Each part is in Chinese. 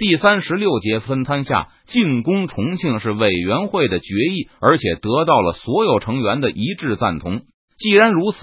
第三十六节分摊下进攻重庆是委员会的决议，而且得到了所有成员的一致赞同。既然如此，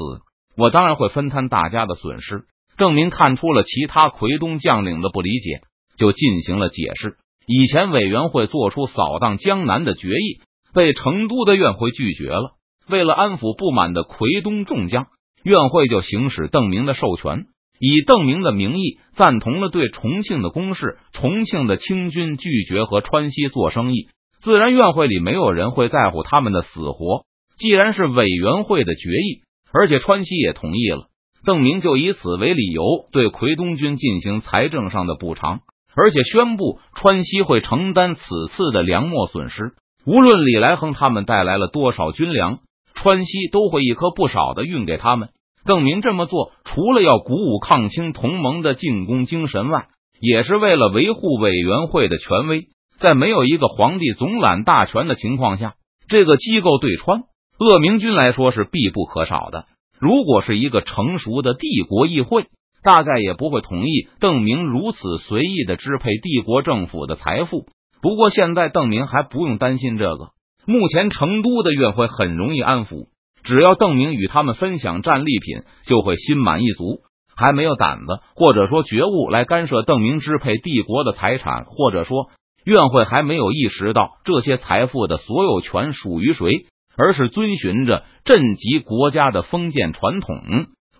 我当然会分摊大家的损失。郑明看出了其他奎东将领的不理解，就进行了解释。以前委员会做出扫荡江南的决议，被成都的院会拒绝了。为了安抚不满的奎东众将，院会就行使邓明的授权，以邓明的名义赞同了对重庆的攻势。重庆的清军拒绝和川西做生意，自然院会里没有人会在乎他们的死活。既然是委员会的决议，而且川西也同意了，邓明就以此为理由对奎东军进行财政上的补偿。而且宣布川西会承担此次的粮秣损失，无论李来亨他们带来了多少军粮，川西都会一颗不少的运给他们。邓明这么做，除了要鼓舞抗清同盟的进攻精神外，也是为了维护委员会的权威。在没有一个皇帝总揽大权的情况下，这个机构对川鄂明军来说是必不可少的。如果是一个成熟的帝国议会。大概也不会同意邓明如此随意的支配帝国政府的财富。不过现在邓明还不用担心这个。目前成都的院会很容易安抚，只要邓明与他们分享战利品，就会心满意足。还没有胆子或者说觉悟来干涉邓明支配帝国的财产，或者说院会还没有意识到这些财富的所有权属于谁，而是遵循着镇级国家的封建传统。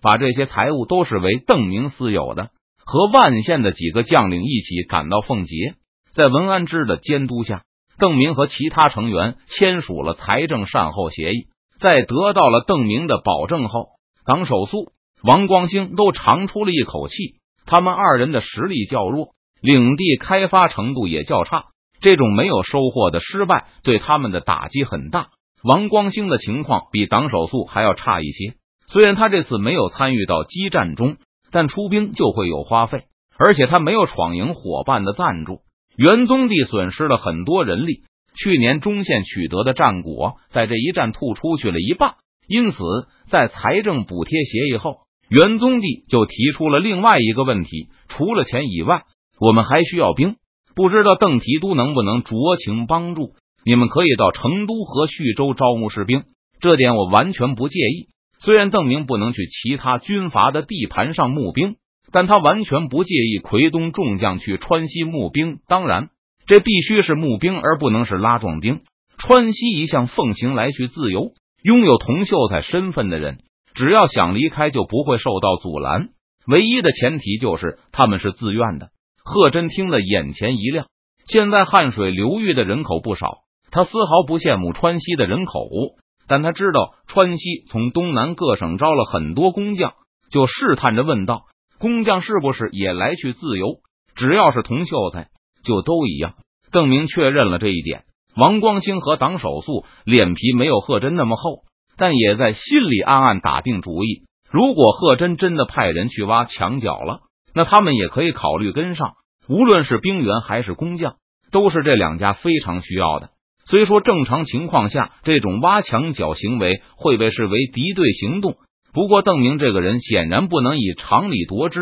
把这些财物都视为邓明私有的，和万县的几个将领一起赶到奉节，在文安之的监督下，邓明和其他成员签署了财政善后协议。在得到了邓明的保证后，党首肃、王光兴都长出了一口气。他们二人的实力较弱，领地开发程度也较差，这种没有收获的失败对他们的打击很大。王光兴的情况比党首素还要差一些。虽然他这次没有参与到激战中，但出兵就会有花费，而且他没有闯营伙伴的赞助。元宗帝损失了很多人力，去年中线取得的战果在这一战吐出去了一半，因此在财政补贴协议后，元宗帝就提出了另外一个问题：除了钱以外，我们还需要兵。不知道邓提督能不能酌情帮助？你们可以到成都和徐州招募士兵，这点我完全不介意。虽然邓明不能去其他军阀的地盘上募兵，但他完全不介意奎东众将去川西募兵。当然，这必须是募兵，而不能是拉壮丁。川西一向奉行来去自由，拥有童秀才身份的人，只要想离开，就不会受到阻拦。唯一的前提就是他们是自愿的。贺真听了，眼前一亮。现在汉水流域的人口不少，他丝毫不羡慕川西的人口。但他知道川西从东南各省招了很多工匠，就试探着问道：“工匠是不是也来去自由？只要是铜秀才，就都一样。”邓明确认了这一点。王光兴和党首素脸皮没有贺真那么厚，但也在心里暗暗打定主意：如果贺真真的派人去挖墙角了，那他们也可以考虑跟上。无论是兵员还是工匠，都是这两家非常需要的。虽说正常情况下，这种挖墙脚行为会被视为敌对行动，不过邓明这个人显然不能以常理夺之。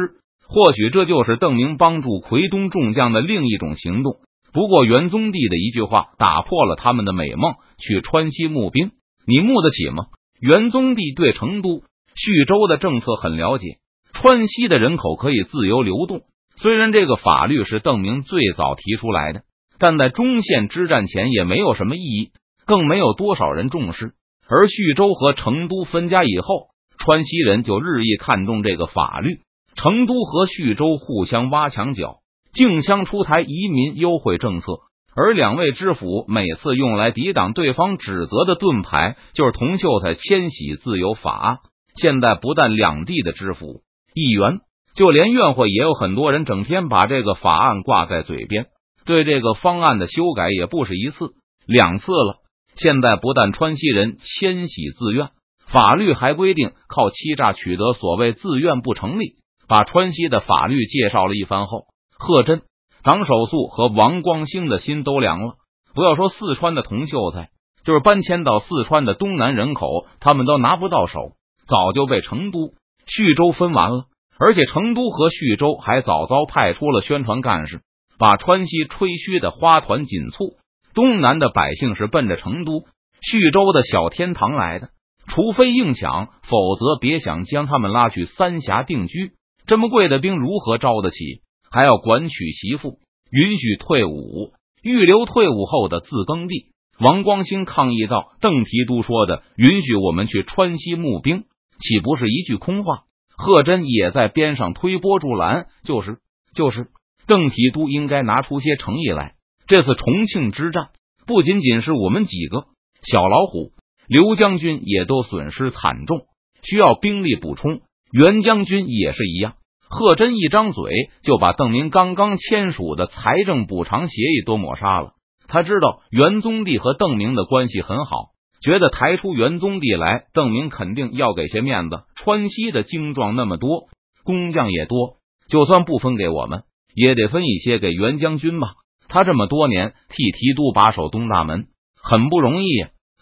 或许这就是邓明帮助奎东众将的另一种行动。不过元宗帝的一句话打破了他们的美梦：去川西募兵，你募得起吗？元宗帝对成都、叙州的政策很了解，川西的人口可以自由流动。虽然这个法律是邓明最早提出来的。但在中线之战前也没有什么意义，更没有多少人重视。而徐州和成都分家以后，川西人就日益看重这个法律。成都和徐州互相挖墙脚，竞相出台移民优惠政策。而两位知府每次用来抵挡对方指责的盾牌，就是同秀才迁徙自由法案。现在不但两地的知府、议员，就连院会也有很多人整天把这个法案挂在嘴边。对这个方案的修改也不是一次两次了。现在不但川西人迁徙自愿，法律还规定靠欺诈取得所谓自愿不成立。把川西的法律介绍了一番后，贺真、党守素和王光兴的心都凉了。不要说四川的童秀才，就是搬迁到四川的东南人口，他们都拿不到手，早就被成都、徐州分完了。而且成都和徐州还早早派出了宣传干事。把川西吹嘘的花团锦簇。东南的百姓是奔着成都、徐州的小天堂来的，除非硬抢，否则别想将他们拉去三峡定居。这么贵的兵如何招得起？还要管娶媳妇，允许退伍，预留退伍后的自耕地。王光兴抗议道：“邓提督说的允许我们去川西募兵，岂不是一句空话？”贺真也在边上推波助澜：“就是就是，邓提督应该拿出些诚意来。这次重庆之战，不仅仅是我们几个小老虎，刘将军也都损失惨重，需要兵力补充。袁将军也是一样。”贺真一张嘴就把邓明刚刚签署的财政补偿协议都抹杀了。他知道元宗帝和邓明的关系很好，觉得抬出元宗帝来，邓明肯定要给些面子。川西的精壮那么多，工匠也多，就算不分给我们，也得分一些给袁将军吧。他这么多年替提督把守东大门，很不容易。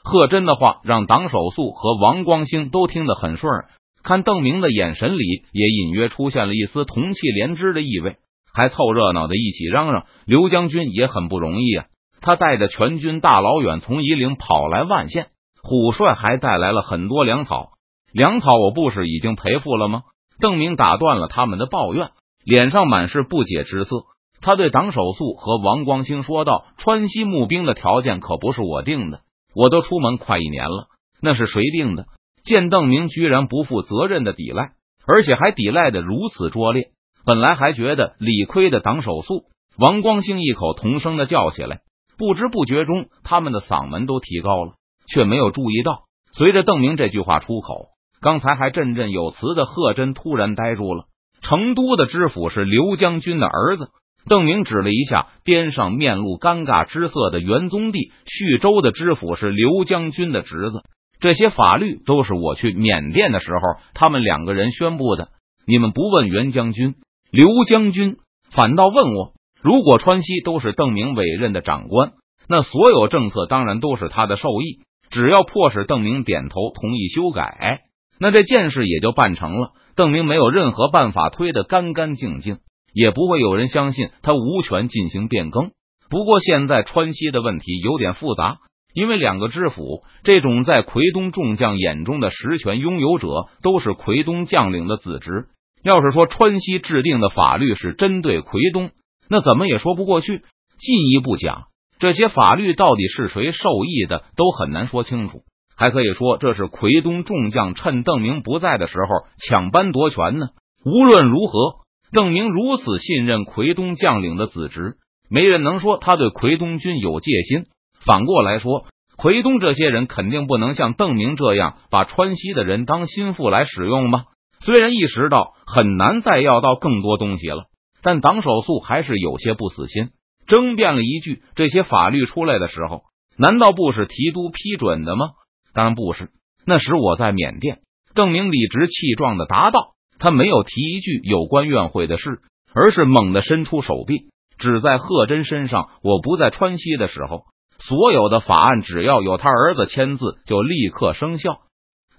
贺真的话让党守素和王光兴都听得很顺耳。看邓明的眼神里也隐约出现了一丝同气连枝的意味，还凑热闹的一起嚷嚷：“刘将军也很不容易啊！他带着全军大老远从夷陵跑来万县，虎帅还带来了很多粮草。粮草我不是已经赔付了吗？”邓明打断了他们的抱怨，脸上满是不解之色。他对党守素和王光兴说道：“川西募兵的条件可不是我定的，我都出门快一年了，那是谁定的？”见邓明居然不负责任的抵赖，而且还抵赖的如此拙劣，本来还觉得理亏的党手速王光兴异口同声的叫起来，不知不觉中他们的嗓门都提高了，却没有注意到，随着邓明这句话出口，刚才还振振有词的贺真突然呆住了。成都的知府是刘将军的儿子，邓明指了一下边上面露尴尬之色的元宗帝，徐州的知府是刘将军的侄子。这些法律都是我去缅甸的时候，他们两个人宣布的。你们不问袁将军、刘将军，反倒问我。如果川西都是邓明委任的长官，那所有政策当然都是他的授意。只要迫使邓明点头同意修改，那这件事也就办成了。邓明没有任何办法推得干干净净，也不会有人相信他无权进行变更。不过现在川西的问题有点复杂。因为两个知府，这种在奎东众将眼中的实权拥有者，都是奎东将领的子侄。要是说川西制定的法律是针对奎东，那怎么也说不过去。进一步讲，这些法律到底是谁授意的，都很难说清楚。还可以说，这是奎东众将趁邓明不在的时候抢班夺权呢。无论如何，邓明如此信任奎东将领的子侄，没人能说他对奎东军有戒心。反过来说，奎东这些人肯定不能像邓明这样把川西的人当心腹来使用吧？虽然意识到很难再要到更多东西了，但党守素还是有些不死心，争辩了一句：“这些法律出来的时候，难道不是提督批准的吗？”当然不是。那时我在缅甸，邓明理直气壮的答道：“他没有提一句有关院会的事，而是猛地伸出手臂指在贺真身上。我不在川西的时候。”所有的法案只要有他儿子签字，就立刻生效。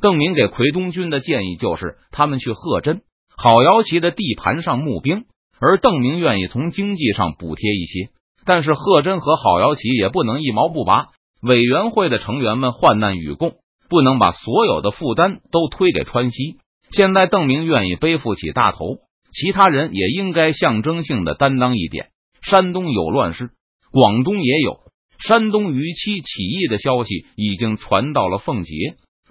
邓明给奎东军的建议就是，他们去贺真、郝瑶旗的地盘上募兵，而邓明愿意从经济上补贴一些。但是贺真和郝瑶旗也不能一毛不拔。委员会的成员们患难与共，不能把所有的负担都推给川西。现在邓明愿意背负起大头，其他人也应该象征性的担当一点。山东有乱世，广东也有。山东逾期起义的消息已经传到了奉节，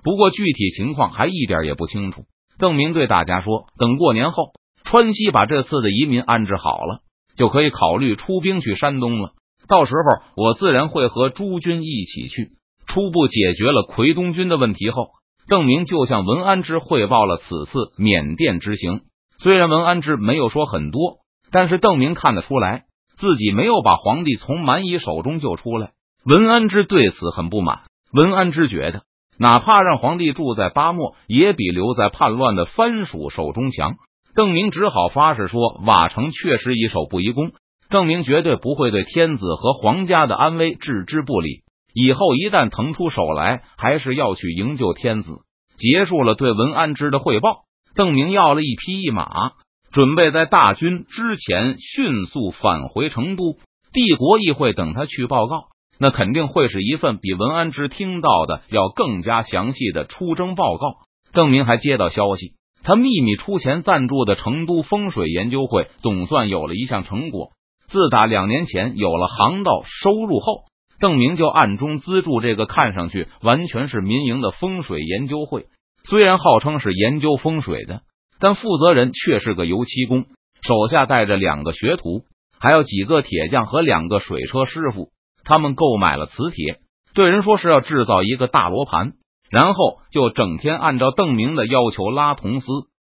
不过具体情况还一点也不清楚。邓明对大家说：“等过年后，川西把这次的移民安置好了，就可以考虑出兵去山东了。到时候，我自然会和诸军一起去。”初步解决了奎东军的问题后，邓明就向文安之汇报了此次缅甸之行。虽然文安之没有说很多，但是邓明看得出来。自己没有把皇帝从蛮夷手中救出来，文安之对此很不满。文安之觉得，哪怕让皇帝住在巴莫，也比留在叛乱的藩属手中强。邓明只好发誓说：“瓦城确实以守不夷攻，邓明绝对不会对天子和皇家的安危置之不理。以后一旦腾出手来，还是要去营救天子。”结束了对文安之的汇报，邓明要了一匹一马。准备在大军之前迅速返回成都。帝国议会等他去报告，那肯定会是一份比文安之听到的要更加详细的出征报告。邓明还接到消息，他秘密出钱赞助的成都风水研究会总算有了一项成果。自打两年前有了航道收入后，邓明就暗中资助这个看上去完全是民营的风水研究会。虽然号称是研究风水的，但负责人却是个油漆工，手下带着两个学徒。还有几个铁匠和两个水车师傅，他们购买了磁铁，对人说是要制造一个大罗盘，然后就整天按照邓明的要求拉铜丝、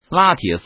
拉铁丝，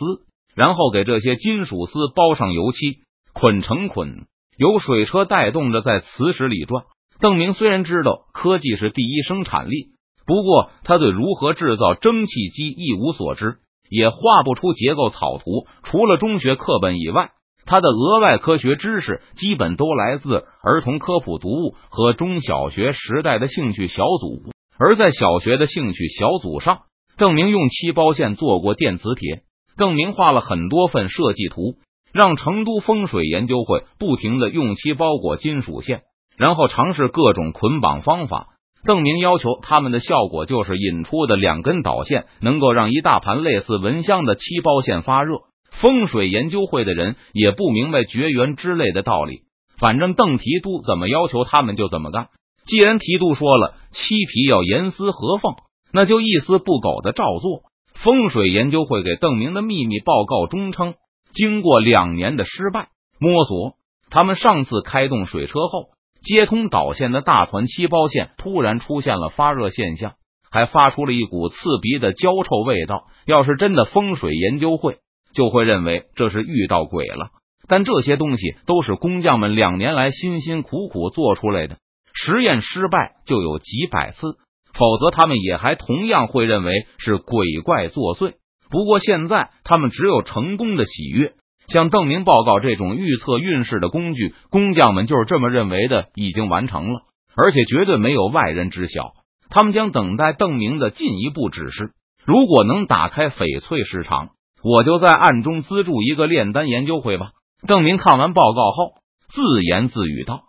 然后给这些金属丝包上油漆，捆成捆，由水车带动着在磁石里转。邓明虽然知道科技是第一生产力，不过他对如何制造蒸汽机一无所知，也画不出结构草图。除了中学课本以外。他的额外科学知识基本都来自儿童科普读物和中小学时代的兴趣小组，而在小学的兴趣小组上，邓明用漆包线做过电磁铁。邓明画了很多份设计图，让成都风水研究会不停的用漆包裹金属线，然后尝试各种捆绑方法。邓明要求他们的效果就是引出的两根导线能够让一大盘类似蚊香的漆包线发热。风水研究会的人也不明白绝缘之类的道理，反正邓提督怎么要求他们就怎么干。既然提督说了漆皮要严丝合缝，那就一丝不苟的照做。风水研究会给邓明的秘密报告中称，经过两年的失败摸索，他们上次开动水车后，接通导线的大团漆包线突然出现了发热现象，还发出了一股刺鼻的焦臭味道。要是真的风水研究会。就会认为这是遇到鬼了，但这些东西都是工匠们两年来辛辛苦苦做出来的，实验失败就有几百次，否则他们也还同样会认为是鬼怪作祟。不过现在他们只有成功的喜悦，向邓明报告这种预测运势的工具，工匠们就是这么认为的，已经完成了，而且绝对没有外人知晓。他们将等待邓明的进一步指示。如果能打开翡翠市场。我就在暗中资助一个炼丹研究会吧。邓明看完报告后，自言自语道。